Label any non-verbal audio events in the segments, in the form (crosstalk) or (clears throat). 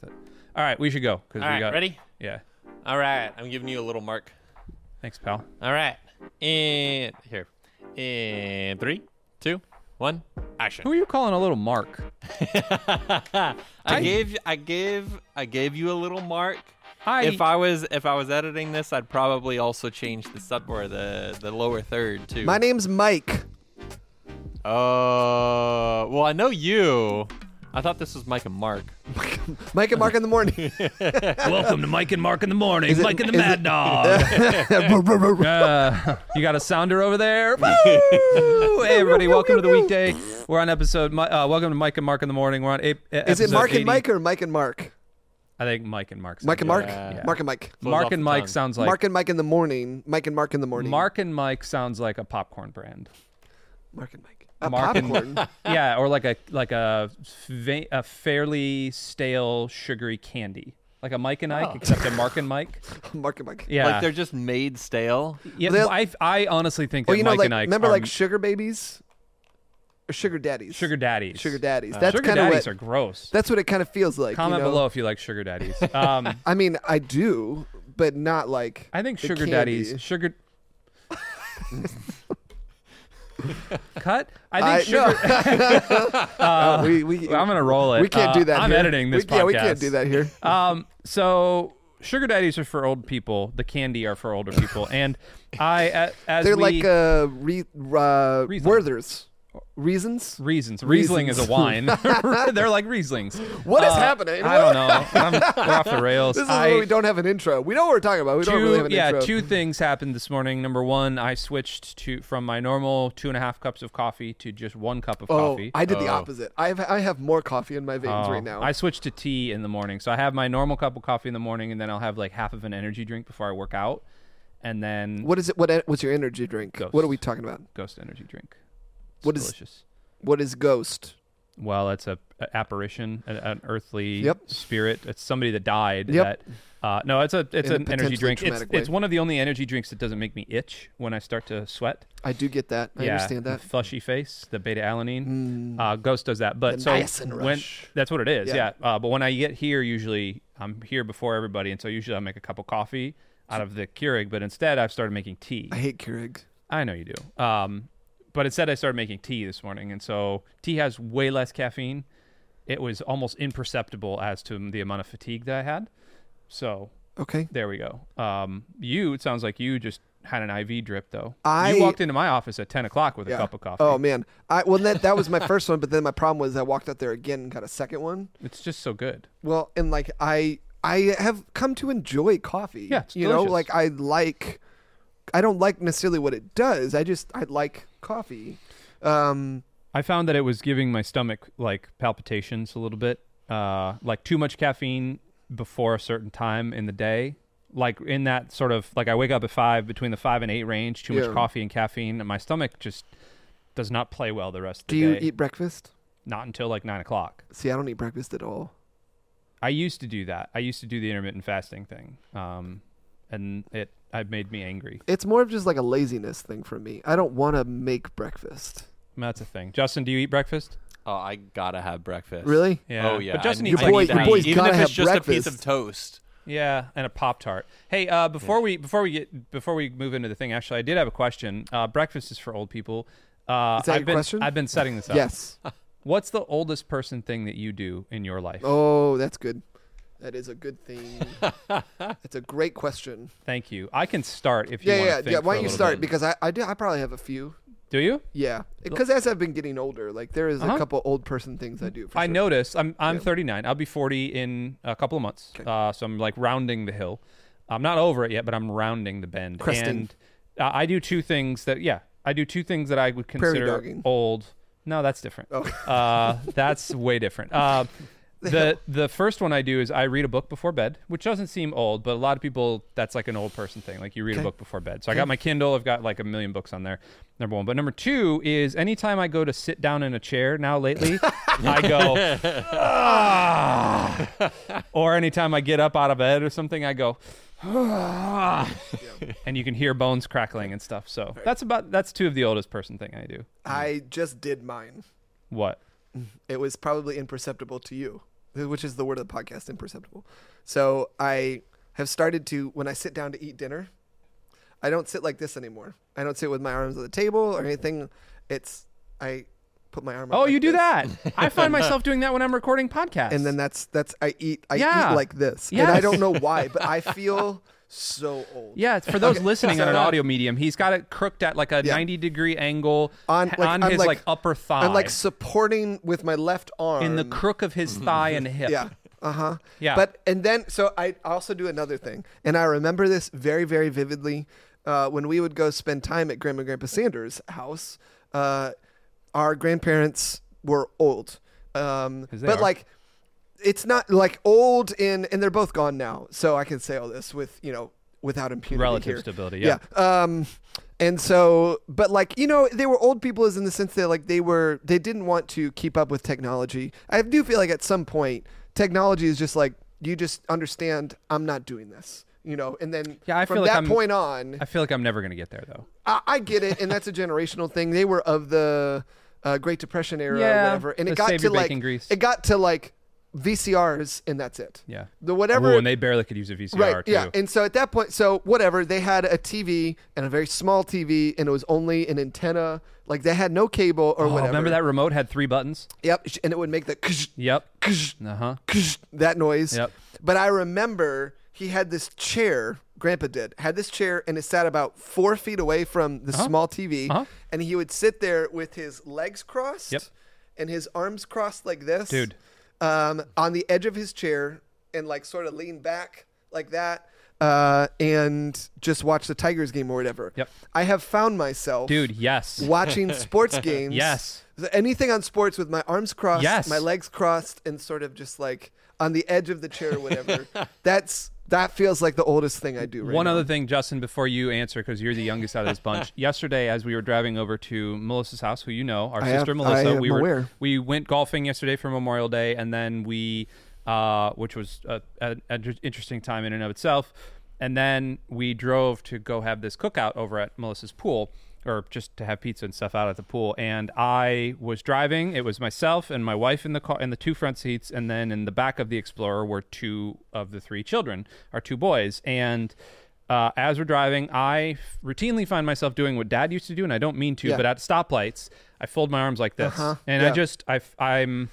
with it. All right, we should go because All we right, got ready? Yeah. All right, I'm giving you a little mark. Thanks, pal. All right, and here, in three, two, one, action. Who are you calling a little Mark? (laughs) I gave, I gave, I gave you a little mark. I if I was, if I was editing this, I'd probably also change the sub or the the lower third too. My name's Mike. Uh, well, I know you. I thought this was Mike and Mark. (laughs) Mike and Mark in the morning. (laughs) welcome to Mike and Mark in the morning. Is it- Mike and the is Mad it- Dog. (laughs) Uh, you got a sounder over there? Woo! hey everybody, welcome to the weekday. We're on episode. mi- Uh, welcome to Mike and Mark in the morning. We're on. A- Is it Mark 80. and Mike or Mike and Mark? I think Mike and Mark. Mike and Mark? Yeah. Mark and Mike. Flows Mark off and the Mike tongue. sounds like Mark and Mike in the morning. Mike and Mark in the morning. Mark and Mike sounds like a popcorn brand. Mark and Mike. A Mark and- popcorn. (laughs) yeah, or like a like a fa- a fairly stale sugary candy, like a Mike and Ike, Oh. except a Mark and Mike. (laughs) Mark and Mike. Yeah, Like they're just made stale. yeah. They'll- I I honestly think that Well, you know, Mike like and Ike remember are like sugar babies or sugar daddies. sugar daddies. Sugar daddies. Uh, That's sugar kind of daddies what. are gross. That's what it kind of feels like. you Comment know? below if you like sugar daddies. (laughs) Um, I mean, I do, but not like. I think sugar candy. daddies sugar. (laughs) Cut. I I- think sugar. (laughs) Uh, we we I'm gonna roll it. we can't Uh, do that. I'm here. editing this We, yeah, we can't do that here. Um, so sugar daddies are for old people. The candy are for older people, and I a- as They're we, like uh, re, uh Riesling. Werthers. Reasons. reasons. Riesling is a wine. (laughs) (laughs) They're like Rieslings. What is Uh, happening? I don't know. I'm, we're off the (laughs) rails. This is I, where we don't have an intro. We know what we're talking about. We don't really have an intro. yeah, intro. two things happened this morning. Number one, I switched to from my normal two and a half cups of coffee to just one cup of oh, coffee. I did the Oh. opposite. I have I have more coffee in my veins Oh, right now. I switched to tea in the morning. So I have my normal cup of coffee in the morning, and then I'll have like half of an energy drink before I work out, and then what is it? What what's your energy drink? Ghost. What are we talking about? Ghost energy drink. What is- delicious? What is Ghost? Well, it's a, a apparition, an, an earthly Yep. spirit. It's somebody that died. Yep. That, uh, no, it's a it's In a an energy drink. It's, traumatic way. it's one of the only energy drinks that doesn't make me itch when I start to sweat. I do get that. I understand that. Flushy face, the beta alanine. Mm. Uh, Ghost does that, but The so niacin when rush. that's what it is, Yeah. yeah. Uh, but when I get here, usually I'm here before everybody, and so usually I make a cup of coffee out of the Keurig. But instead, I've started making tea. I hate Keurig. I know you do. Um, but instead, I started making tea this morning, and so tea has way less caffeine. It was almost imperceptible as to the amount of fatigue that I had. So Okay. there we go. Um, you, it sounds like you just had an IV drip though. I- you walked into my office at ten o'clock with a cup of coffee. Oh man. I well that that was my first (laughs) one, but then my problem was I walked out there again and got a second one. it's just so good. Well, and like I I have come to enjoy coffee. Yeah, it's you know, like I like I don't like necessarily what it does. I just I like coffee. Um I found that it was giving my stomach like palpitations a little bit, uh, like too much caffeine before a certain time in the day. Like in that sort of like I wake up at five between the five and eight range, too Yeah. much coffee and caffeine, and my stomach just does not play well the rest of the day. do you eat breakfast? not until like nine o'clock. See, I don't eat breakfast at all. I used to do that. I used to do the intermittent fasting thing, um, and it it made me angry. It's more of just like a laziness thing for me. I don't want to make breakfast. That's a thing. Justin, do you eat breakfast? Oh, I gotta have breakfast. Really? Yeah. Oh yeah. But Justin I, eats I like need your that. boy- your boy's even gotta if it's have just a piece breakfast. of toast. Yeah, and a pop tart. Hey, uh, before we before we get before we move into the thing, actually, I did have a question. Uh, breakfast is for old people. Uh, Is that I've your been, question? I've been setting this up. Yes. What's the oldest person thing that you do in your life? Oh, that's good. That is a good thing. (laughs) It's a great question. Thank you. I can start if you Yeah, want yeah, yeah. Why don't you start? bit. Because I, I do. I probably have a few. Do you? Yeah, because as I've been getting older, like there is Uh-huh. a couple old person things I do. For I sure. noticed. I'm I'm Yeah. 39. I'll be 40 in a couple of months. Okay. Uh, so I'm like rounding the hill. I'm not over it yet, but I'm rounding the bend. Cresting. And uh, I do two things that yeah, I do two things that I would consider old. No, that's different. Oh. Uh, that's way different. The the first one I do is I read a book before bed, which doesn't seem old, but a lot of people that's like an old person thing. Like you read Okay. a book before bed. So I got my Kindle. I've got like a million books on there. Number one, but number two is anytime I go to sit down in a chair now lately, (laughs) I go, (laughs) ah. or anytime I get up out of bed or something, I go. "Ah." And you can hear bones crackling and stuff. So that's about that's two of the oldest person thing I do. I just did mine. What? It was probably imperceptible to you. Which is the word of the podcast, imperceptible. So I have started to when I sit down to eat dinner, I don't sit like this anymore. I don't sit with my arms on the table or anything. It's I put my arm. Oh, like you do this. that. I (laughs) find myself doing that when I'm recording podcasts. and then that's that's I eat I Yeah. eat like this, and I don't know why, but I feel (laughs) so old. yeah, for those listening on an audio medium. He's got it crooked at like a Yeah. 90 degree angle On- like, on his like- like, upper thigh. I'm like supporting with my left arm in the crook of his thigh and hip. Yeah. Uh huh. Yeah. But and then so I also do another thing, and I remember this very very vividly. Uh, when we would go spend time at Grandma and Grandpa Sanders' house, uh, our grandparents were old, um, but are. like it's not like old in, and they're both gone now, so I can say all this with you know without impunity. Relative here. stability. Yeah. Yeah. Um, and so, but like you know, they were old people, is in the sense that like they were they didn't want to keep up with technology. I do feel like at some point, technology is just like you just understand I'm not doing this, you know, and then Yeah, I from feel like that I'm- point on, I feel like I'm never going to get there though. I, I get it, and that's a generational thing. They were of the uh, Great Depression era, or whatever, and it got to like it got to like VCRs, and that's it. Yeah. The whatever Ooh, and they barely could use a VCR right too. yeah and so at that point so whatever they had a tv and a very small tv and it was only an antenna like they had no cable or Oh, whatever remember that remote had three buttons? yep and it would make the ksh, Yep. ksh, Uh huh. ksh, that noise Yep. but i remember he had this chair grandpa did had this chair and it sat about four feet away from the Uh-huh. small tv Uh-huh. and he would sit there with his legs crossed Yep. and his arms crossed like this Dude. um, on the edge of his chair and like sort of lean back like that uh, and just watch the Tigers game or whatever. Yep. I have found myself Dude, yes. watching (laughs) sports games. Yes. Anything on sports with my arms crossed, Yes. my legs crossed, and sort of just like on the edge of the chair or whatever. (laughs) That's that feels like the oldest thing I do right One now. other thing, Justin, before you answer, because you're the youngest out of this bunch. (laughs) Yesterday, as we were driving over to Melissa's house, who you know, our I sister Melissa, we were we went golfing yesterday for Memorial Day, and then we, uh, which was an interesting time in and of itself, and then we drove to go have this cookout over at Melissa's pool. Or just to have pizza and stuff out at the pool, and I was driving. It was myself and my wife in the car in the two front seats, and then in the back of the Explorer were two of the three children, our two boys. And uh, as we're driving, I routinely find myself doing what Dad used to do, and I don't mean to, Yeah. but at stoplights, I fold my arms like this, Uh-huh. and Yeah. I just I am.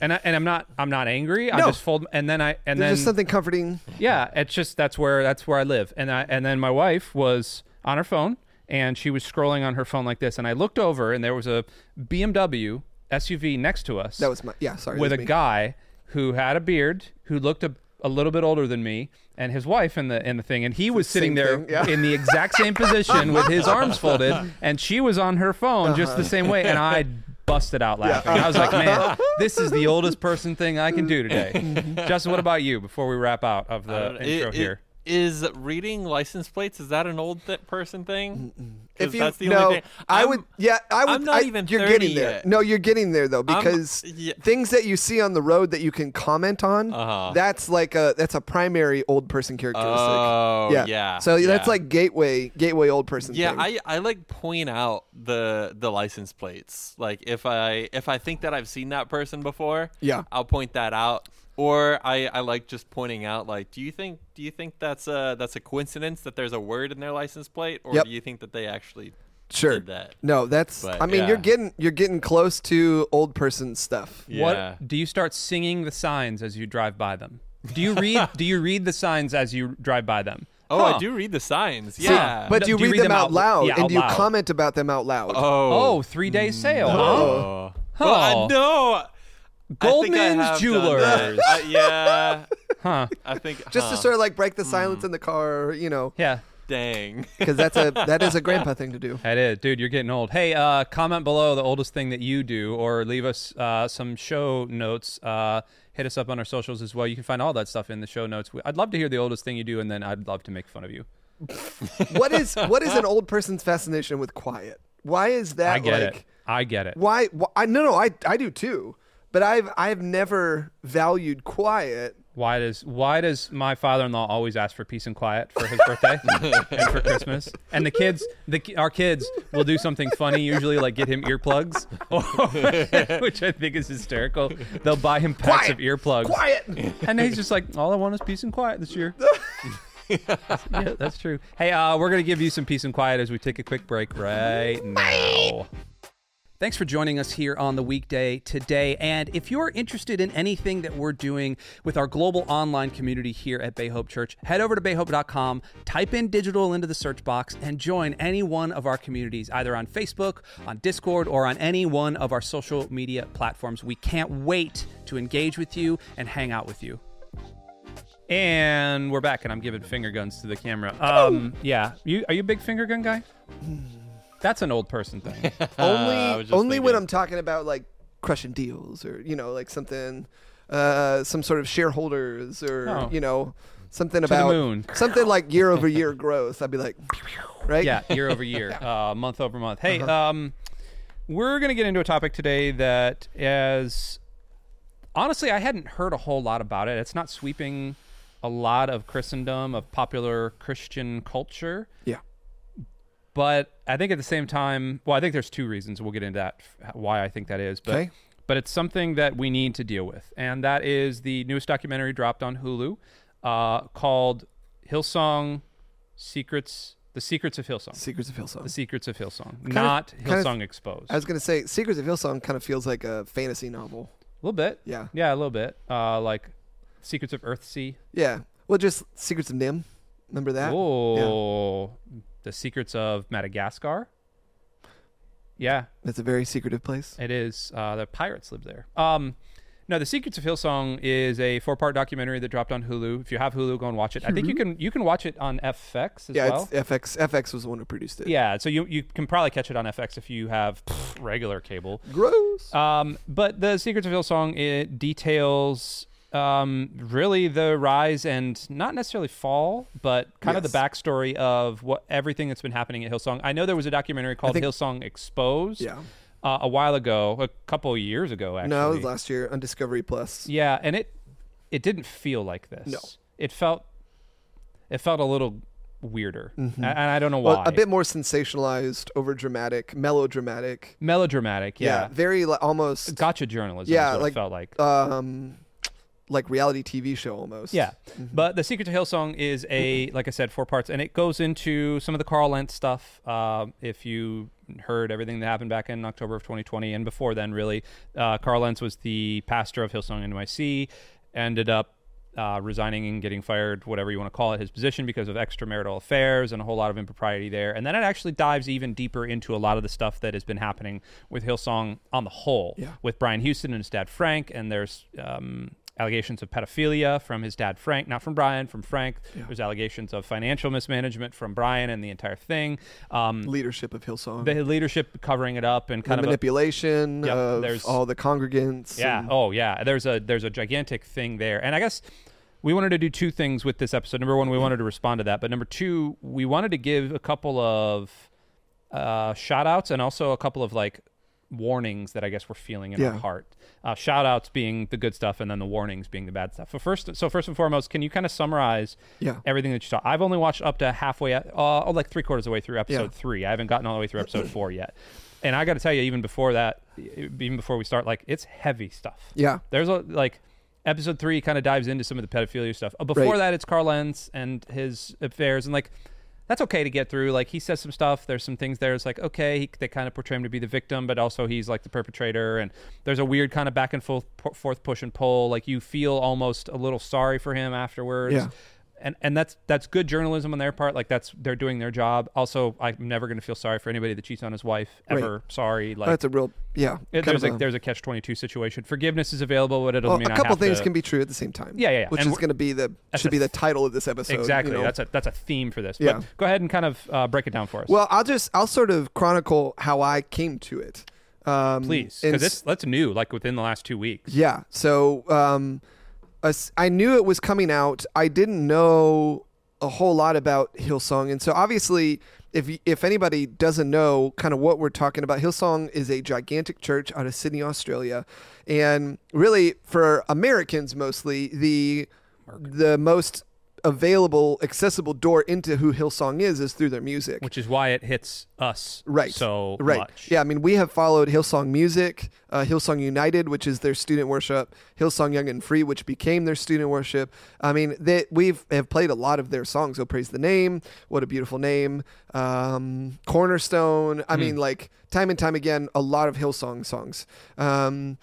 And, I, and I'm not I'm not angry. I No. just fold and then I and There's then just something comforting. yeah, it's just that's where that's where I live. And I and then my wife was on her phone and she was scrolling on her phone like this and I looked over and there was a BMW SUV next to us That was my yeah. Sorry, with a me. guy who had a beard who looked a, a little bit older than me and his wife in the in the thing and he was sitting same there thing, yeah. in the exact same position with his (laughs) arms folded and she was on her phone just Uh-huh. the same way and I busted out laughing. I was like, man, (laughs) this is the oldest person thing I can do today. (laughs) Justin, what about you before we wrap out of the intro It- it- here? Is reading license plates is that an old th- person thing? If you that's the no, only thing. I I'm- would. Yeah, I would. I'm not I- even You're 30 getting there. yet. No, you're getting there though because yeah. things that you see on the road that you can comment on. Uh-huh. That's like a that's a primary old person characteristic. Oh, yeah. yeah, So that's like gateway gateway old person. Yeah, thing. I, I like point out the the license plates. Like if I if I think that I've seen that person before, Yeah. I'll point that out. Or I, I like just pointing out like, do you think do you think that's a that's a coincidence that there's a word in their license plate, or Yep. do you think that they actually sure. did that? No, that's. But, I mean, yeah. you're getting you're getting close to old person stuff. Yeah. What do you start singing the signs as you drive by them? Do you read (laughs) do you read the signs as you drive by them? Oh, Huh. I do read the signs. See, Yeah. but No, do you read, them, out loud yeah, and out do you loud. comment about them out loud? oh, Oh, three day sale, huh? oh. Well, I- Oh. no. I I Goldman's have Jewelers. that. Uh, yeah. Huh. I think Just to sort of like break the Hmm. silence in the car, you know, Yeah. dang. (laughs) because that's a (laughs) that is a grandpa thing to do. That is, dude. You're getting old. Hey, uh, comment below the oldest thing that you do, or leave us uh, some show notes. Uh, hit us up on our socials as well. You can find all that stuff in the show notes. I'd love to hear the oldest thing you do, and then I'd love to make fun of you. (laughs) what is what is an old person's fascination with quiet? Why is that I get like it. I get it. why, why I no no I I do too. But I've I've never valued quiet. Why does why does my father-in-law always ask for peace and quiet for his birthday (laughs) and for Christmas? And the kids, the our kids will do something funny usually, like get him earplugs, (laughs) which I think is hysterical. They'll buy him packs Quiet. of earplugs, Quiet. and he's just like, all I want is peace and quiet this year. (laughs) yeah, that's true. Hey, uh, we're gonna give you some peace and quiet as we take a quick break right now. Thanks for joining us here on the weekday today. And if you're interested in anything that we're doing with our global online community here at Bay Hope Church, head over to bayhope.com, type in digital into the search box, and join any one of our communities, either on Facebook, on Discord, or on any one of our social media platforms. We can't wait to engage with you and hang out with you. And we're back, and I'm giving finger guns to the camera. Um, yeah, you are you a big finger gun guy? That's an old person thing. (laughs) (laughs) only I was only when. I'm talking about like crushing deals or you know like something, uh, some sort of shareholders or Oh. you know something the about moon. something like (laughs) year over year growth. I'd be like, right? yeah, year over year, uh, month over month. Hey, um, we're gonna get into a topic today that as honestly I hadn't heard a whole lot about it. It's not sweeping a lot of Christendom of popular Christian culture. Yeah. But I think at the same time, well, I think there's two reasons. We'll get into that why I think that is. But Okay. but it's something that we need to deal with, and that is the newest documentary dropped on Hulu uh, called Hillsong Secrets: The Secrets of Hillsong. Secrets of Hillsong. The Secrets of Hillsong, of- not kind of- Hillsong Exposed. I was gonna say Secrets of Hillsong kind of feels like a fantasy novel. a little bit, Yeah. yeah, a little bit. Uh, like Secrets of Earthsea. Yeah. Well, just Secrets of NIMH. Remember that? Oh, the Secrets of Madagascar. Yeah, That's a very secretive place. It is. Uh, the pirates live there. Um, no, the Secrets of Hillsong is a four-part documentary that dropped on Hulu. If you have Hulu, go and watch it. I think you can you can watch it on FX as yeah, well. it's FX. FX was the one who produced it. yeah, so you you can probably catch it on FX if you have pff, regular cable. Gross. Um, but the Secrets of Hillsong it details um, really the rise and not necessarily fall, but kind of the backstory of what everything that's been happening at Hillsong. I know there was a documentary called think- Hillsong Exposed yeah. uh, a while ago, a couple of years ago, actually. No, it was last year on Discovery Plus. Yeah, and it it didn't feel like this. No. it felt it felt a little weirder, Mhm. And I don't know why. Well, a bit more sensationalized, over dramatic, melodramatic. melodramatic. Yeah, very li- almost gotcha journalism. Yeah, is what like- it felt like. um, like reality TV show almost. Yeah, Mhm. but the Secret to Hillsong is a (clears throat) like I said, four parts, and it goes into some of the Carl Lentz stuff. Uh, if you heard everything that happened back in October of 2020 and before then, really, uh, Carl Lentz was the pastor of Hillsong NYC. Ended up uh, resigning and getting fired, whatever you want to call it, his position because of extramarital affairs and a whole lot of impropriety there. And then it actually dives even deeper into a lot of the stuff that has been happening with Hillsong on the whole, Yeah. with Brian Houston and his dad Frank, and there's um, allegations of pedophilia from his dad Frank, not from Brian, from Frank. Yeah. There's allegations of financial mismanagement from Brian and the entire thing. Um, leadership of Hillsong. the leadership covering it up and the kind of a, manipulation Yep, of there's- all the congregants. yeah. and- Oh, yeah. There's a there's a gigantic thing there, and I guess we wanted to do two things with this episode. Number one, we wanted to respond to that, but number two, we wanted to give a couple of uh, shout outs and also a couple of like warnings that I guess we're feeling in our heart. Uh, shout outs being the good stuff, and then the warnings being the bad stuff. So first, so first and foremost, can you kind of summarize yeah. everything that you saw? I've only watched up to halfway, uh, oh, like three quarters of the way through episode Yeah. three. I haven't gotten all the way through episode (clears throat) four yet. And I got to tell you, even before that, even before we start, like it's heavy stuff. Yeah. There's a like episode three kind of dives into some of the pedophilia stuff. Uh, before Right. that, it's Carl Lentz and his affairs, and like that's okay to get through. Like he says some stuff. There's some things there. It's like okay, he, they kind of portray him to be the victim, but also he's like the perpetrator. And there's a weird kind of back and forth, forth push and pull. Like you feel almost a little sorry for him afterwards. Yeah. And and that's that's good journalism on their part. Like that's they're doing their job. Also, I'm never going to feel sorry for anybody that cheats on his wife Right. ever. Sorry. Like That's a real yeah. it- there's a, a- there's a catch twenty two situation. Forgiveness is available, but it doesn't well, mean a couple things to- can be true at the same time. Yeah, yeah, yeah. Which And is going to be the should a- be the title of this episode. you exactly. know? That's a that's a theme for this. Yeah. But go ahead and kind of uh, break it down for us, Well, I'll just I'll sort of chronicle how I came to it. Um, please, because that's new. Like within the last two weeks. Yeah. So um, as- I knew it was coming out. I didn't know a whole lot about Hillsong, and so obviously if if anybody doesn't know kind of what we're talking about, Hillsong is a gigantic church out of Sydney, Australia, and really for Americans mostly the the most available accessible door into who Hillsong is is through their music. which is why it hits us Right. so right. much. Yeah, I mean, we have followed Hillsong Music, uh, Hillsong United, which is their student worship, Hillsong Young and Free, which became their student worship. I mean, they, we've have played a lot of their songs. Oh, praise the name! What a beautiful name! Um, Cornerstone. I Hmm. mean, like time and time again, a lot of Hillsong songs. Um,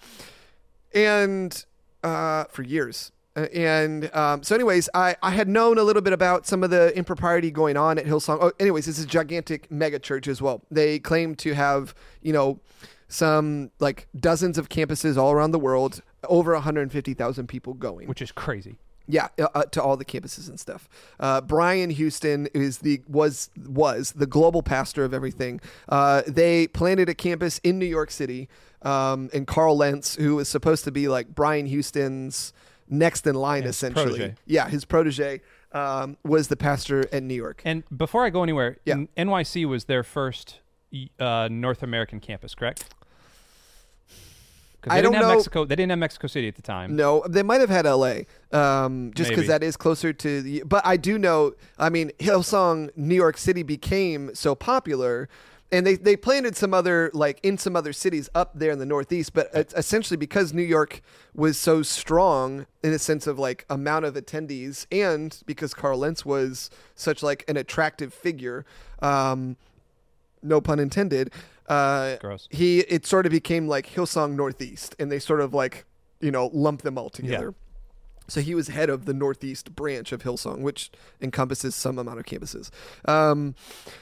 and uh, for years. Uh, And um, so, anyways, I, I had known a little bit about some of the impropriety going on at Hillsong. Oh, anyways, this is a gigantic mega church as well. They claim to have, you know, some like dozens of campuses all around the world, over 150,000 people going. which is crazy. Yeah, uh, uh, to all the campuses and stuff. Uh, Brian Houston is the was was the global pastor of everything. Uh, they planted a campus in New York City, um, and Carl Lentz, who was supposed to be like Brian Houston's next in line, His essentially. protege. Yeah, his protege um, was the pastor in New York. And before I go anywhere, Yeah. NYC was their first uh, North American campus, correct? 'Cause I they didn't don't have know- Mexico. They didn't have Mexico City at the time. No, they might have had L.A. Um, just because that is closer to the. But I do know. I mean, Hillsong New York City became so popular, and they they planted some other like in some other cities up there in the Northeast. But it's essentially because New York was so strong in a sense of like amount of attendees, and because Carl Lentz was such like an attractive figure. Um, no pun intended. Uh, Gross. He it sort of became like Hillsong Northeast, and they sort of like you know lump them all together. So he was head of the Northeast branch of Hillsong, which encompasses some amount of campuses. Um,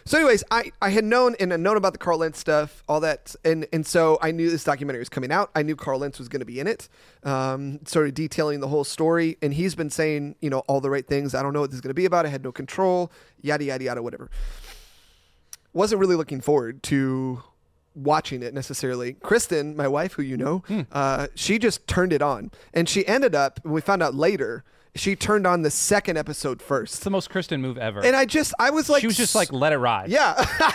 so, anyways, I, I had known and had known about the Carl Lentz stuff, all that, and and so I knew this documentary was coming out. I knew Carl Lentz was going to be in it, um, sort of detailing the whole story. And he's been saying, you know, all the right things. I don't know what this is going to be about. I had no control. Yada yada yada. Whatever wasn't really looking forward to watching it necessarily. Kristen, my wife, who you know, uh, she just turned it on, and she ended up. We found out later she turned on the second episode first. It's the most Kristen move ever. and I just I was like, she was just like, let it ride. yeah. (laughs)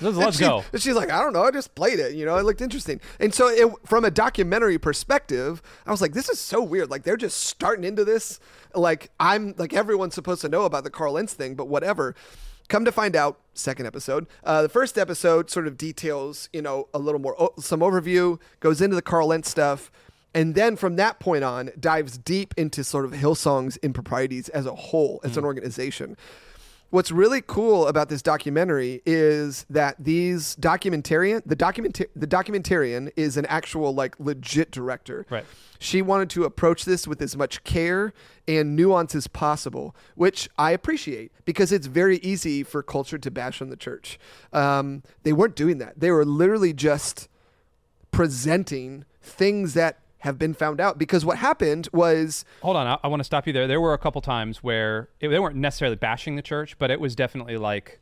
Let's, she- go. she's like, I don't know, I just played it. You know, it looked interesting. And so, it, from a documentary perspective, I was like, this is so weird. Like they're just starting into this. Like I'm like everyone's supposed to know about the Carl Lentz thing, but whatever. Come to find out, second episode. Uh, the first episode sort of details, you know, a little more some overview, goes into the Carl Lentz stuff, and then from that point on, dives deep into sort of Hillsong's improprieties as a whole, as an organization. What's really cool about this documentary is that these documentarian, the documentar- the documentarian is an actual like legit director. Right. She wanted to approach this with as much care and nuance as possible, which I appreciate because it's very easy for culture to bash on the church. Um, they weren't doing that. They were literally just presenting things that have been found out because what happened was Hold on, I, I want to stop you there. There were a couple times where it, they weren't necessarily bashing the church, but it was definitely like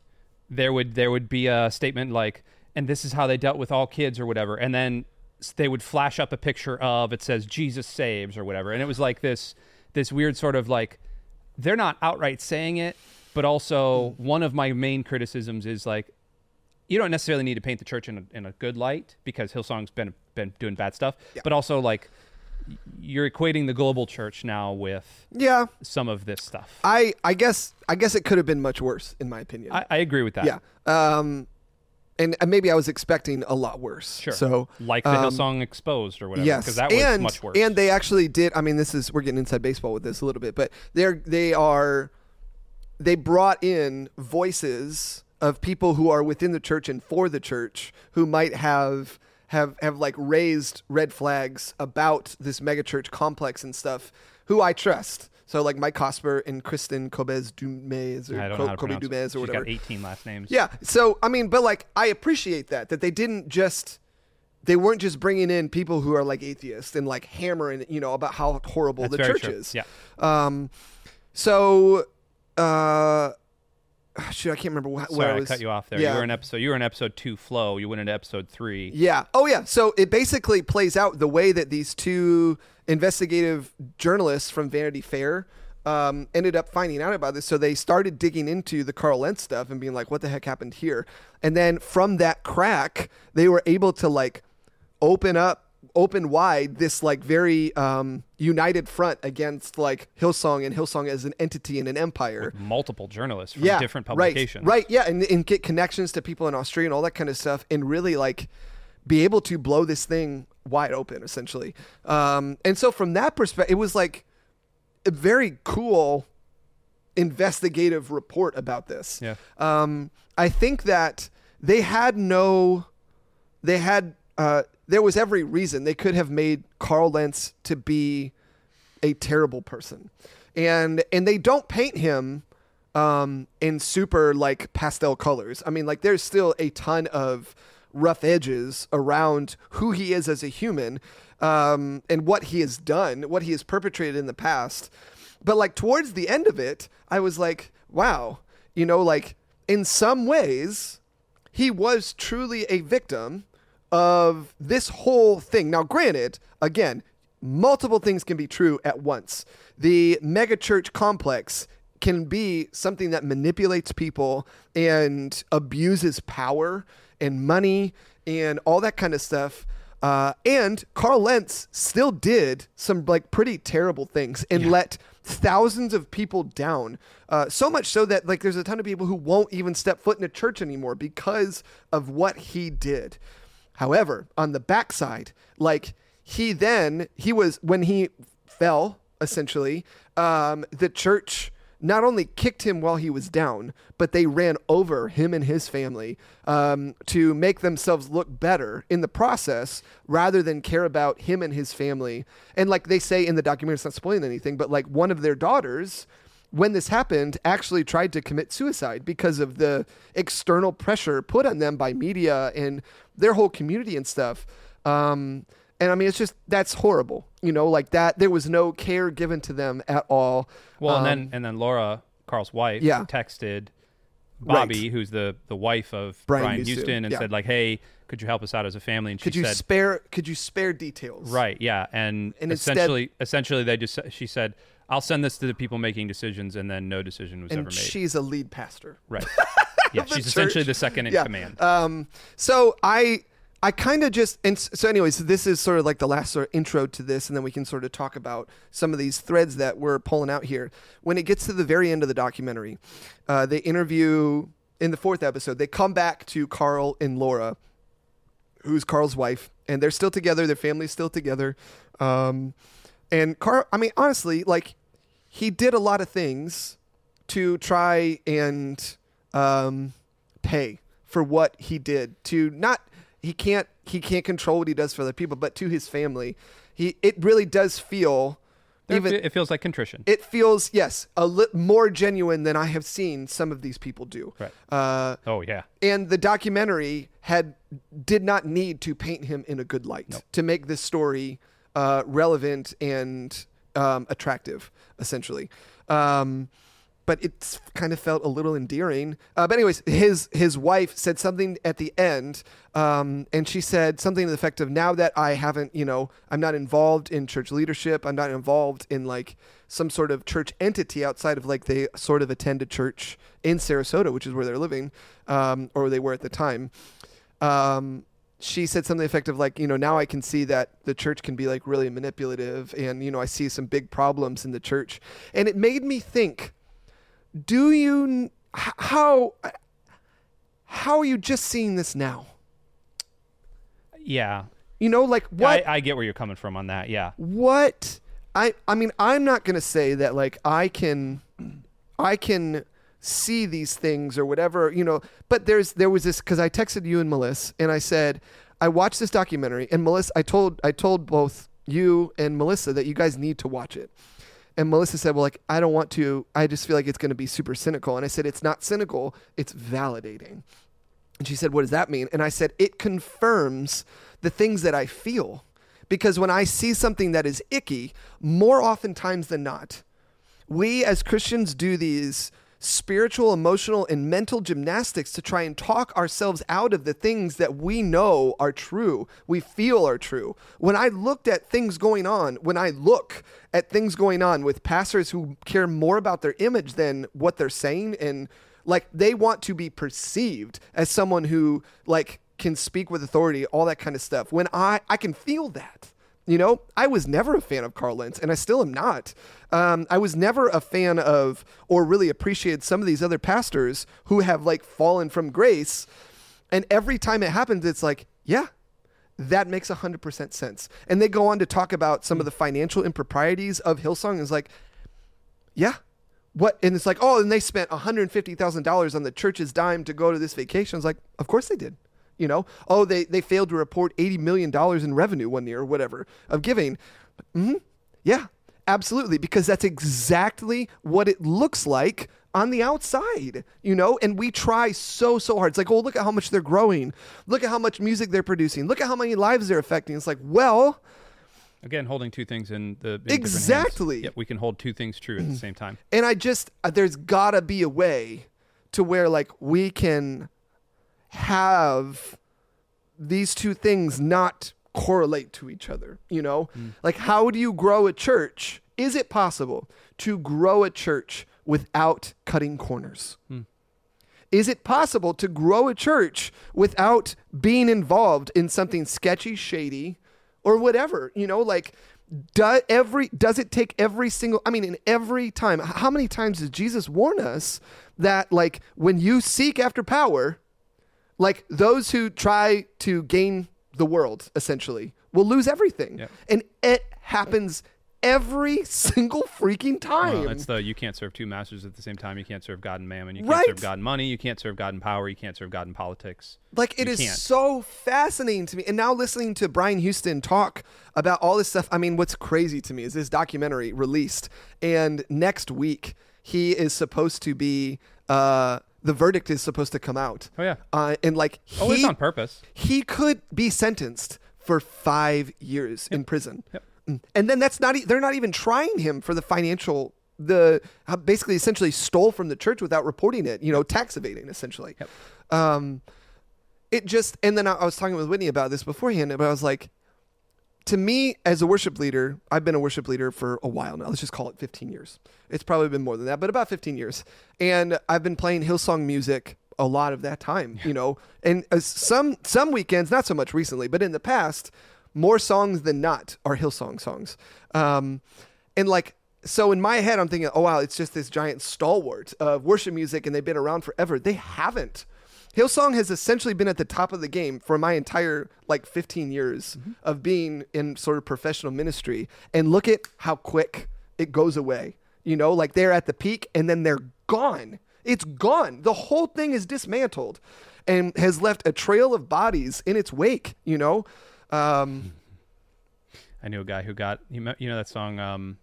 there would there would be a statement like, and this is how they dealt with all kids or whatever, and then they would flash up a picture of it says Jesus saves or whatever, and it was like this this weird sort of like they're not outright saying it, but also one of my main criticisms is like you don't necessarily need to paint the church in a, in a good light because Hillsong's been been doing bad stuff, but also like you're equating the global church now with yeah, some of this stuff. I I guess I guess it could have been much worse in my opinion. I, I agree with that. yeah. Um and, and maybe I was expecting a lot worse. Sure. So like the um, Hillsong Exposed or whatever, Yes, because that was and, much worse. And they actually did. I mean, this is we're getting inside baseball with this a little bit, but they're they are they brought in voices of people who are within the church and for the church who might have have have like raised red flags about this megachurch complex and stuff. Who I trust. So like Mike Cosper and Kristin Kobes Du Mez or Co- know how to Kobe. Du Mez or She's whatever. got 18 last names. Yeah. So I mean, but like I appreciate that that they didn't just they weren't just bringing in people who are like atheists and like hammering you know about how horrible That's the church true. is. Yeah. Um. So, uh, (sighs) shoot, I can't remember wh- where Sorry, I I was. cut you off there. Yeah. You were in episode. You were in episode two. Flow. You went into episode three. Yeah. Oh, yeah. So it basically plays out the way that these two investigative journalists from Vanity Fair um, ended up finding out about this. So they started digging into the Carl Lentz stuff and being like, what the heck happened here? And then from that crack, they were able to like open up, open wide this like very um, united front against like Hillsong and Hillsong as an entity and an empire. Multiple journalists from yeah, different right, publications. Right, yeah, and, and get connections to people in Australia and all that kind of stuff, and really like be able to blow this thing wide open, essentially. Um, and so from that perspective, it was like a very cool investigative report about this. Yeah. Um, I think that they had no, they had, uh, there was every reason they could have made Carl Lentz to be a terrible person, and and they don't paint him um, in super like pastel colors. I mean, like there's still a ton of rough edges around who he is as a human um, and what he has done, what he has perpetrated in the past. But like towards the end of it, I was like, wow, you know, like in some ways, he was truly a victim of this whole thing. Now, granted, again, multiple things can be true at once. The megachurch complex can be something that manipulates people and abuses power and money and all that kind of stuff. Uh, and Carl Lentz still did some like pretty terrible things and let thousands of people down. Uh, so much so that like there's a ton of people who won't even step foot in a church anymore because of what he did. However, on the backside, like he then he was when he fell essentially, um, the church not only kicked him while he was down, but they ran over him and his family um, to make themselves look better in the process rather than care about him and his family. And like they say in the documentary, it's not spoiling anything, but like one of their daughters, when this happened, actually tried to commit suicide because of the external pressure put on them by media and their whole community and stuff. Um, and I mean, it's just that's horrible, you know, like that. There was no care given to them at all. Well, Um, and then and then Laura, Carl's wife, Yeah. texted Bobbie, Right. who's the the wife of Brian Brian, Houston, Houston, and yeah. said like, "Hey, could you help us out as a family?" And she could you said, spare? Could you spare details? "Right, yeah." And, And instead- essentially, essentially, they just she said, "I'll send this to the people making decisions," and then no decision was ever And made. she's a lead pastor. right. (laughs) Yeah, she's essentially the second in yeah. command. Um, so I I kind of just and so anyways, this is sort of like the last sort of intro to this, and then we can sort of talk about some of these threads that we're pulling out here. When it gets to the very end of the documentary, uh, they interview in the fourth episode. They come back to Carl and Laura, who's Carl's wife, and they're still together. Their family's still together. Um, and Carl, I mean, honestly, like he did a lot of things to try and um, pay for what he did. To not, he can't, he can't control what he does for other people, but to his family, he. It really does feel, even it feels like contrition. it feels yes a li- more genuine than I have seen some of these people do. Right. Uh, oh yeah. and the documentary had did not need to paint him in a good light to make this story uh, relevant and um, attractive, essentially. Um, but it kind of felt a little endearing. Uh, but anyways, his his wife said something at the end, um, and she said something to the effect of, "Now that I haven't, you know, I'm not involved in church leadership. I'm not involved in like some sort of church entity outside of like they sort of attend a church in Sarasota, which is where they're living, um, or they were at the time." Um, she said something effective like, you know, now I can see that the church can be like really manipulative, and you know, I see some big problems in the church, and it made me think do you how how are you just seeing this now Yeah. you know like what I, I get where you're coming from on that. Yeah. what i i mean i'm not going to say that like i can i can see these things or whatever you know but there's there was this because i texted you and melissa and i said i watched this documentary and melissa i told i told both you and melissa that you guys need to watch it and melissa said well like i don't want to i just feel like it's going to be super cynical and i said it's not cynical it's validating and she said, What does that mean? And I said, It confirms the things that I feel. Because when I see something that is icky, more oftentimes than not, we as Christians do these spiritual, emotional, and mental gymnastics to try and talk ourselves out of the things that we know are true, we feel are true. When I looked at things going on, when I look at things going on with pastors who care more about their image than what they're saying and like they want to be perceived as someone who like can speak with authority, all that kind of stuff. When I I can feel that. You know, I was never a fan of Carl Lentz, and I still am not. Um, I was never a fan of or really appreciated some of these other pastors who have like fallen from grace. And every time it happens, it's like, yeah, that makes 100% sense. And they go on to talk about some of the financial improprieties of Hillsong. It's like, yeah. What? And it's like, oh, and they spent $150,000 on the church's dime to go to this vacation. It's like, of course they did. You know, oh, they, they failed to report $80 million in revenue one year or whatever of giving. hmm Yeah, absolutely. Because that's exactly what it looks like on the outside, you know? And we try so, so hard. It's like, oh, look at how much they're growing. Look at how much music they're producing. Look at how many lives they're affecting. It's like, well, Again, holding two things in the in. Exactly. Yep, we can hold two things true at the same time. and I just, uh, there's gotta be a way to where like we can have these two things not correlate to each other, you know? Hmm. Like, how do you grow a church? Is it possible to grow a church without cutting corners? Hmm. Is it possible to grow a church without being involved in something sketchy, shady, or whatever? You know, like do every does it take every single I mean in every time how many times does Jesus warn us that like when you seek after power, like those who try to gain the world essentially will lose everything. Yeah. And it happens every single freaking time. Well, it's the you can't serve two masters at the same time. You can't serve God and mammon. You can't Right. serve God and money. You can't serve God and power. You can't serve God and politics. Like it You is can't. so fascinating to me. And now listening to Brian Houston talk about all this stuff, I mean, what's crazy to me is this documentary released, and next week he is supposed to be. Uh, the verdict is supposed to come out. Oh, yeah. uh, and like he, Oh, it's on purpose. he could be sentenced for five years in prison. Yep. Mm. And then that's not, e- they're not even trying him for the financial, the uh, basically essentially stole from the church without reporting it, you know, tax evading essentially. Yep. Um, it just, and then I, I was talking with Whitney about this beforehand, but I was like, to me as a worship leader, I've been a worship leader for a while now. Let's just call it 15 years. It's probably been more than that, but about 15 years. And I've been playing Hillsong music a lot of that time, you know. And uh, some some weekends, not so much recently, but in the past, more songs than not are Hillsong songs. Um, and like so in my head, I'm thinking, oh wow, it's just this giant stalwart of worship music, and they've been around forever. They haven't. Hillsong has essentially been at the top of the game for my entire like 15 years of being in sort of professional ministry. And look at how quick it goes away. You know, like they're at the peak and then they're gone. It's gone. The whole thing is dismantled and has left a trail of bodies in its wake, you know? Um, (laughs) I knew a guy who got you know, you know that song. Um,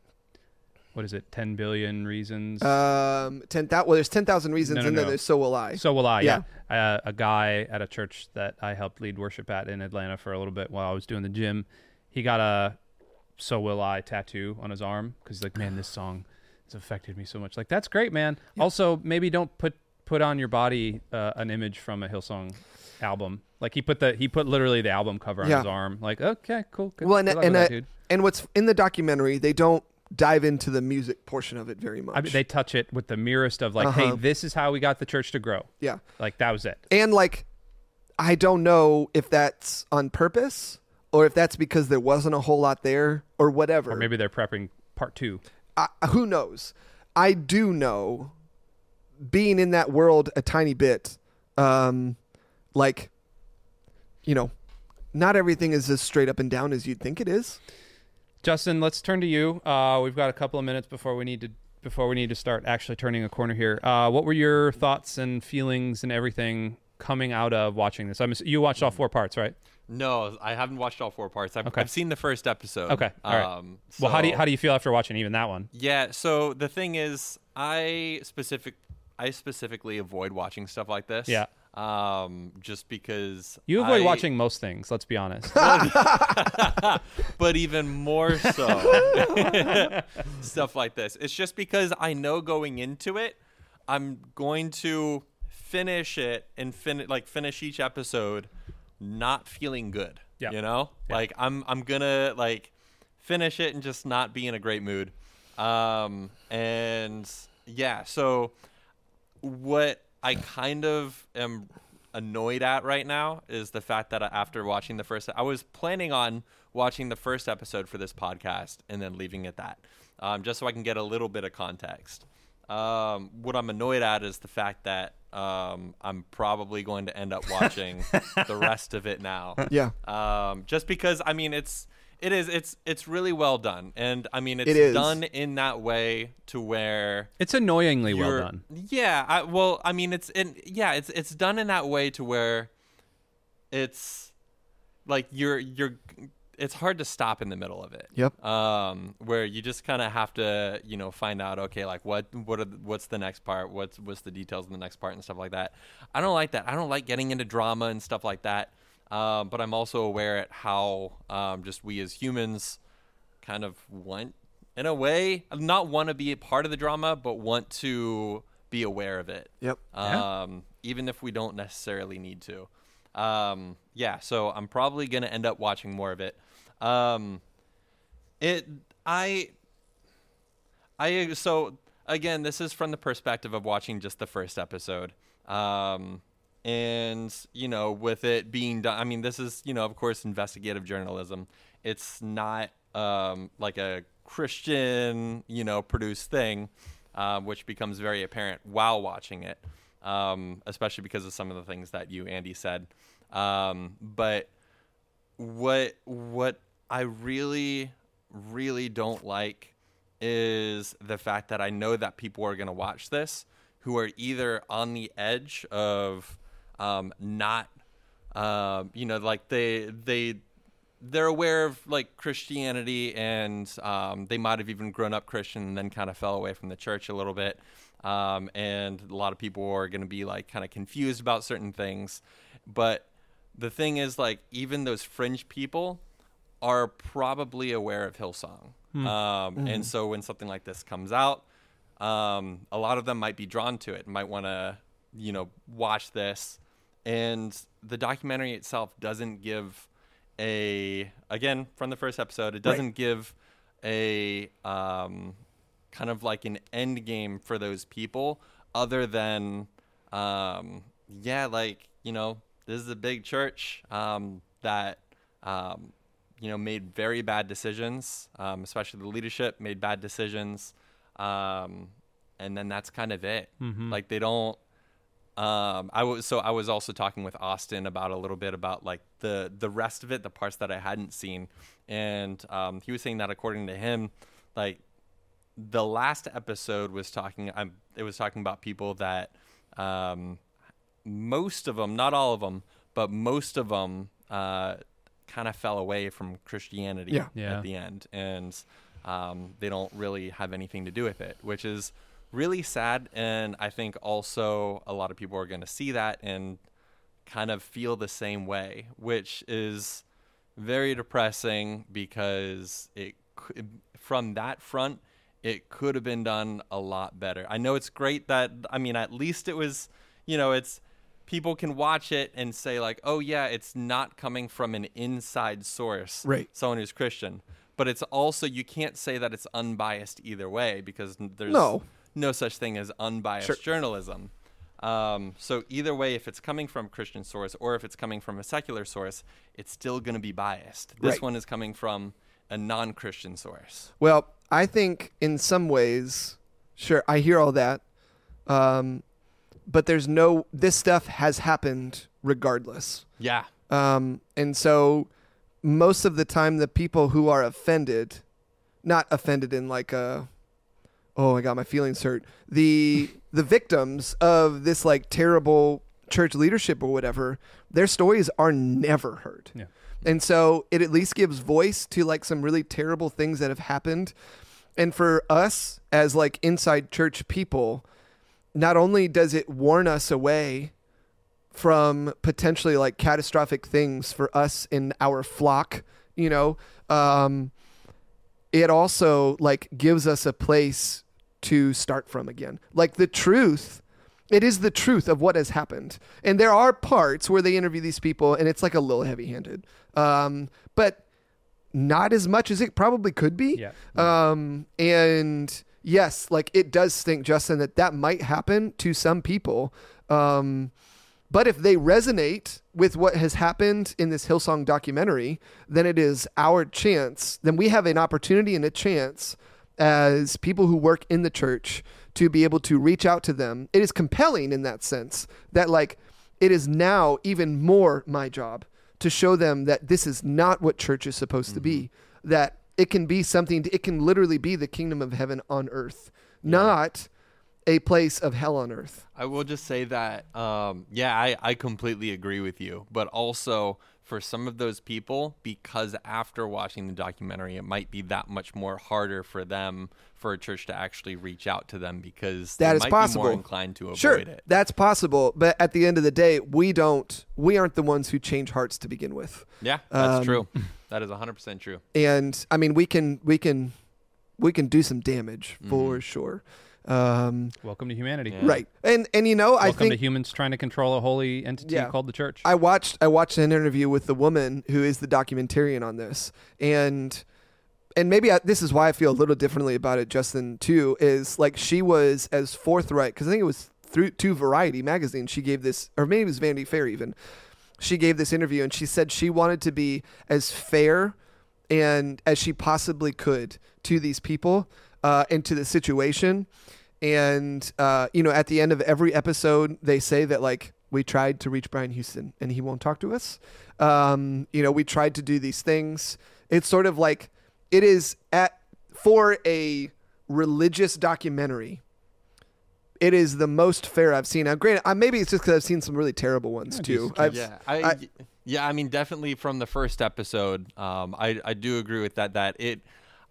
what is it? Ten billion reasons. um, 10,000, well, there's 10,000 reasons No, no, and then there's So Will I. So will I. Yeah. Yeah. Uh, a guy at a church that I helped lead worship at in Atlanta for a little bit while I was doing the gym, he got a "So Will I" tattoo on his arm because he's like, man, this song has affected me so much. Like that's great, man. Also, maybe don't put put on your body uh, an image from a Hillsong album. Like he put the he put literally the album cover on Yeah. his arm. Like okay, cool. Good, Well, and, and, dude. and what's in the documentary, they don't dive into the music portion of it very much. I mean, they touch it with the merest of like, Uh-huh. hey, this is how we got the church to grow. yeah. Like that was it. And like, I don't know if that's on purpose or if that's because there wasn't a whole lot there or whatever. Or maybe they're prepping part two. I, who knows? I do know, being in that world a tiny bit, um, like, you know, not everything is as straight up and down as you'd think it is. Justin, let's turn to you. Uh, we've got a couple of minutes before we need to before we need to start actually turning a corner here. Uh, what were your thoughts and feelings and everything coming out of watching this? I'm you watched all four parts, right? No, I haven't watched all four parts. I've, Okay. I've seen the first episode. Okay, all right. Um, well, how do you how do you feel after watching even that one? Yeah. So the thing is, I specific, I specifically avoid watching stuff like this. Yeah. Um, just because You avoid I- watching most things. Let's be honest. (laughs) but even more so (laughs) stuff like this. It's just because I know going into it, I'm going to finish it and fin like finish each episode not feeling good. Yeah. You know? Yeah. Like I'm I'm gonna like finish it and just not be in a great mood. Um and yeah, so what I kind of am annoyed at right now is the fact that after watching the first I was planning on watching the first episode for this podcast and then leaving it that. Um, just so I can get a little bit of context. Um, what I'm annoyed at is the fact that um, I'm probably going to end up watching (laughs) the rest of it now. Yeah. Um, just because I mean it's it is it's it's really well done, and I mean it's It is. done in that way to where It's annoyingly well done. Yeah, I, well, I mean, it's in yeah, it's it's done in that way to where it's like you're you're it's hard to stop in the middle of it. Yep. Um, where you just kind of have to you know find out okay, like what what are the, what's the next part, what's what's the details in the next part and stuff like that. I don't like that. I don't like getting into drama and stuff like that. Um, but I'm also aware at how um, just we as humans kind of want in a way not want to be a part of the drama but want to be aware of it Yep. Yeah. um, even if we don't necessarily need to um, yeah so i'm probably going to end up watching more of it um, it i i so again this is from the perspective of watching just the first episode um, and you know with it being done i mean this is you know of course investigative journalism. It's not um, like a christian you know produced thing um, which becomes very apparent while watching it um, especially because of some of the things that you andy said. Um, but what what I really really don't like is the fact that I know that people are going to watch this who are either on the edge of um, not um, you know like they they they're aware of like Christianity and um, they might have even grown up Christian and then kind of fell away from the church a little bit. Um, and a lot of people are going to be like kind of confused about certain things. But the thing is, like, even those fringe people are probably aware of Hillsong. Um, And so when something like this comes out, um, a lot of them might be drawn to it, might want to, you know, watch this. And the documentary itself doesn't give a, again, from the first episode, it doesn't give a um, kind of like an end game for those people other than, um, yeah, like, you know, this is a big church um, that, um, you know, made very bad decisions, um, especially the leadership made bad decisions. Um, and then that's kind of it. Like they don't, um, I was so I was also talking with Austin about a little bit about like the the rest of it, the parts that I hadn't seen, and um, he was saying that according to him, like the last episode was talking. I'm it was talking about people that um, most of them, not all of them, but most of them uh, kind of fell away from Christianity Yeah. Yeah. at the end, and um, they don't really have anything to do with it, which is really sad. And I think also a lot of people are going to see that and kind of feel the same way, which is very depressing because it from that front it could have been done a lot better. I know it's great that I mean at least it was, you know, it's people can watch it and say like, "Oh yeah, it's not coming from an inside source." Right. Someone who's Christian. But it's also you can't say that it's unbiased either way because there's No. No such thing as unbiased Sure. journalism. Um, so either way, if it's coming from a Christian source or if it's coming from a secular source, it's still going to be biased. This Right. one is coming from a non-Christian source. Well, I think in some ways, sure, I hear all that. Um, but there's no, this stuff has happened regardless. Yeah. Um, and so most of the time, the people who are offended, not offended in like a, oh, I got my feelings hurt. The the victims of this like terrible church leadership or whatever, their stories are never heard. Yeah. And so it at least gives voice to like some really terrible things that have happened. And for us as like inside church people, not only does it warn us away from potentially like catastrophic things for us in our flock, you know, um, it also like gives us a place to start from again. Like the truth, it is the truth of what has happened. And there are parts where they interview these people and it's like a little heavy handed. Um, but not as much as it probably could be. Yeah. Um, and yes, like it does stink, Justin, that that might happen to some people. Um, but if they resonate with what has happened in this Hillsong documentary, then it is our chance. Then we have an opportunity and a chance as people who work in the church to be able to reach out to them. It is compelling in that sense that, like, it is now even more my job to show them that this is not what church is supposed to be, that it can be something, it can literally be the kingdom of heaven on earth, not a place of hell on earth. I will just say that, um, yeah, I, I completely agree with you. But also, for some of those people, because after watching the documentary, it might be that much more harder for them, for a church to actually reach out to them because That they is might possible. be more inclined to avoid Sure, it. that's possible, but at the end of the day, we don't, we aren't the ones who change hearts to begin with. Yeah, that's Um, true. (laughs) That is 100% true. and I mean we can we can we can do some damage Mm-hmm. for sure. Um, Welcome to humanity. Yeah. Right, and and you know I Welcome to think humans trying to control a holy entity Yeah. called the church. I watched I watched an interview with the woman who is the documentarian on this, and and maybe I, this is why I feel a little differently about it. Justin too is like she was as forthright because I think it was through to Variety magazine. She gave this, or maybe it was Vanity Fair even. She gave this interview and she said she wanted to be as fair and as she possibly could to these people uh, and to the situation. And uh, you know, at the end of every episode, they say that like we tried to reach Brian Houston and he won't talk to us. Um, you know, we tried to do these things. It's sort of like it is at for a religious documentary. It is the most fair I've seen. Now, granted, uh, maybe it's just because I've seen some really terrible ones Yeah, too. I've, yeah, I, I- yeah, I mean, definitely from the first episode, um, I I do agree with that. That it,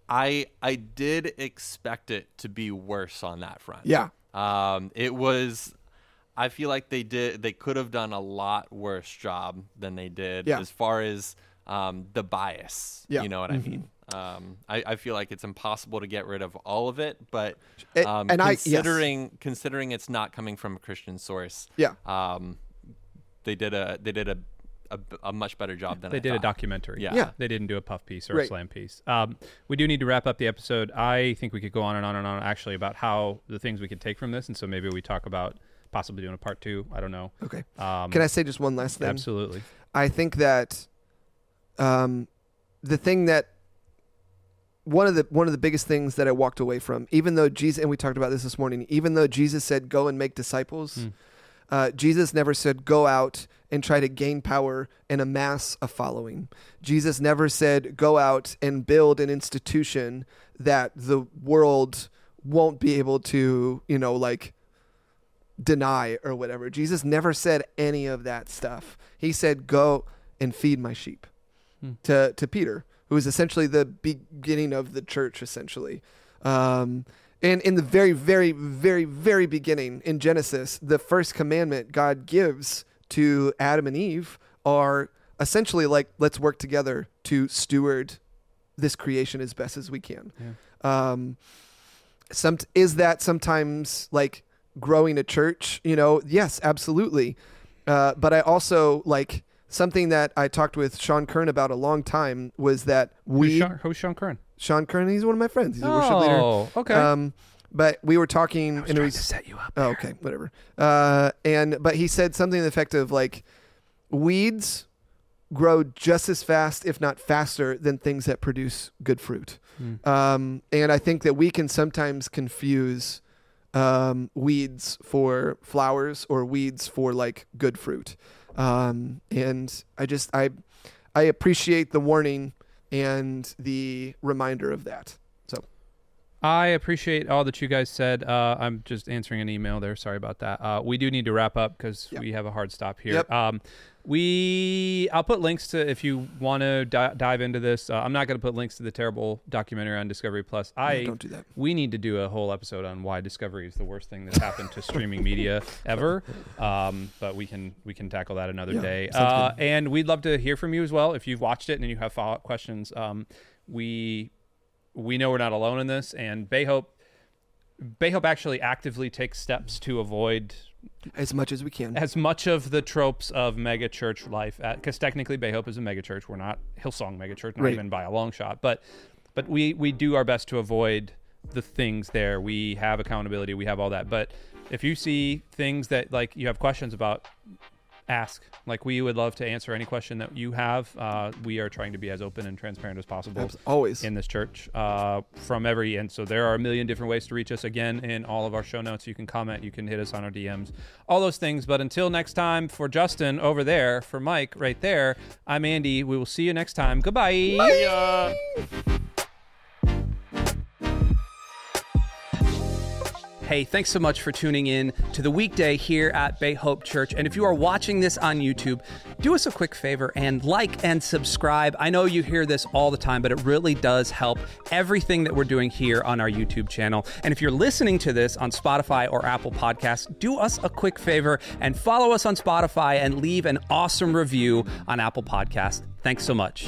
I I did expect it to be worse on that front. yeah, Um, it was. I feel like they did. They could have done a lot worse job than they did Yeah. as far as um, the bias. Yeah. You know what I mean? Um, I, I feel like it's impossible to get rid of all of it, but um, and I- yes. considering considering it's not coming from a Christian source, yeah. um, they did a they did a a, a much better job than they I did a documentary. Yeah. Yeah. They didn't do a puff piece or Right. a slam piece. Um, we do need to wrap up the episode. I think we could go on and on and on actually about how the things we could take from this. And so maybe we talk about possibly doing a part two. I don't know. Okay. Um, Can I say just one last thing? Absolutely. I think that um, the thing that one of the one of the biggest things that I walked away from, even though Jesus and we talked about this this morning, even though Jesus said go and make disciples, Hmm. Uh, Jesus never said go out and try to gain power and amass a following. Jesus never said go out and build an institution that the world won't be able to, you know, like deny or whatever. Jesus never said any of that stuff. He said, "Go and feed my sheep." Hmm. To to Peter, who was essentially the beginning of the church, essentially. Um, and in the very, very, very, very beginning in Genesis, the first commandment God gives to Adam and Eve are essentially like, "Let's work together to steward this creation as best as we can." Yeah. um some is that sometimes like growing a church you know yes absolutely uh, but i also like something that i talked with sean kern about a long time was that Who's we Sean, who's Sean Kern? Sean kern he's one of my friends he's a worship leader Oh, okay. um but we were talking I was and it trying was to set you up. Oh, okay, whatever. Uh, and but he said something to the effect of like, weeds grow just as fast, if not faster, than things that produce good fruit. Hmm. Um, and I think that we can sometimes confuse um, weeds for flowers or weeds for like good fruit. Um, and I just I I appreciate the warning and the reminder of that. So I appreciate all that you guys said. Uh, I'm just answering an email there. Sorry about that. Uh, we do need to wrap up because Yep. we have a hard stop here. Yep. Um, we I'll put links to if you want to di- dive into this. Uh, I'm not going to put links to the terrible documentary on Discovery Plus. I don't do that. we need to do a whole episode on why Discovery is the worst thing that's happened to streaming media (laughs) ever. Um, but we can we can tackle that another Yeah, day. Uh, and we'd love to hear from you as well if you've watched it and you have follow up questions. Um, we we know we're not alone in this, and Bay Hope. Bay Hope actually actively takes steps to avoid as much as we can. as much of the tropes of mega church life because technically Bay Hope is a mega church. We're not Hillsong mega church, not Right. even by a long shot. But but we we do our best to avoid the things there. We have accountability. We have all that. But if you see things that like you have questions about, ask. Like we would love to answer any question that you have. Uh, we are trying to be as open and transparent as possible Abs- Always. in this church uh, from every and so there are a million different ways to reach us. Again in all of our show notes you can comment you can hit us on our dms all those things. But until next time for justin over there for mike right there i'm andy. We will see you next time. Goodbye Hey, thanks so much for tuning in to the weekday here at Bay Hope Church. And if you are watching this on YouTube, do us a quick favor and like and subscribe. I know you hear this all the time, but it really does help everything that we're doing here on our YouTube channel. And if you're listening to this on Spotify or Apple Podcasts, do us a quick favor and follow us on Spotify and leave an awesome review on Apple Podcasts. Thanks so much.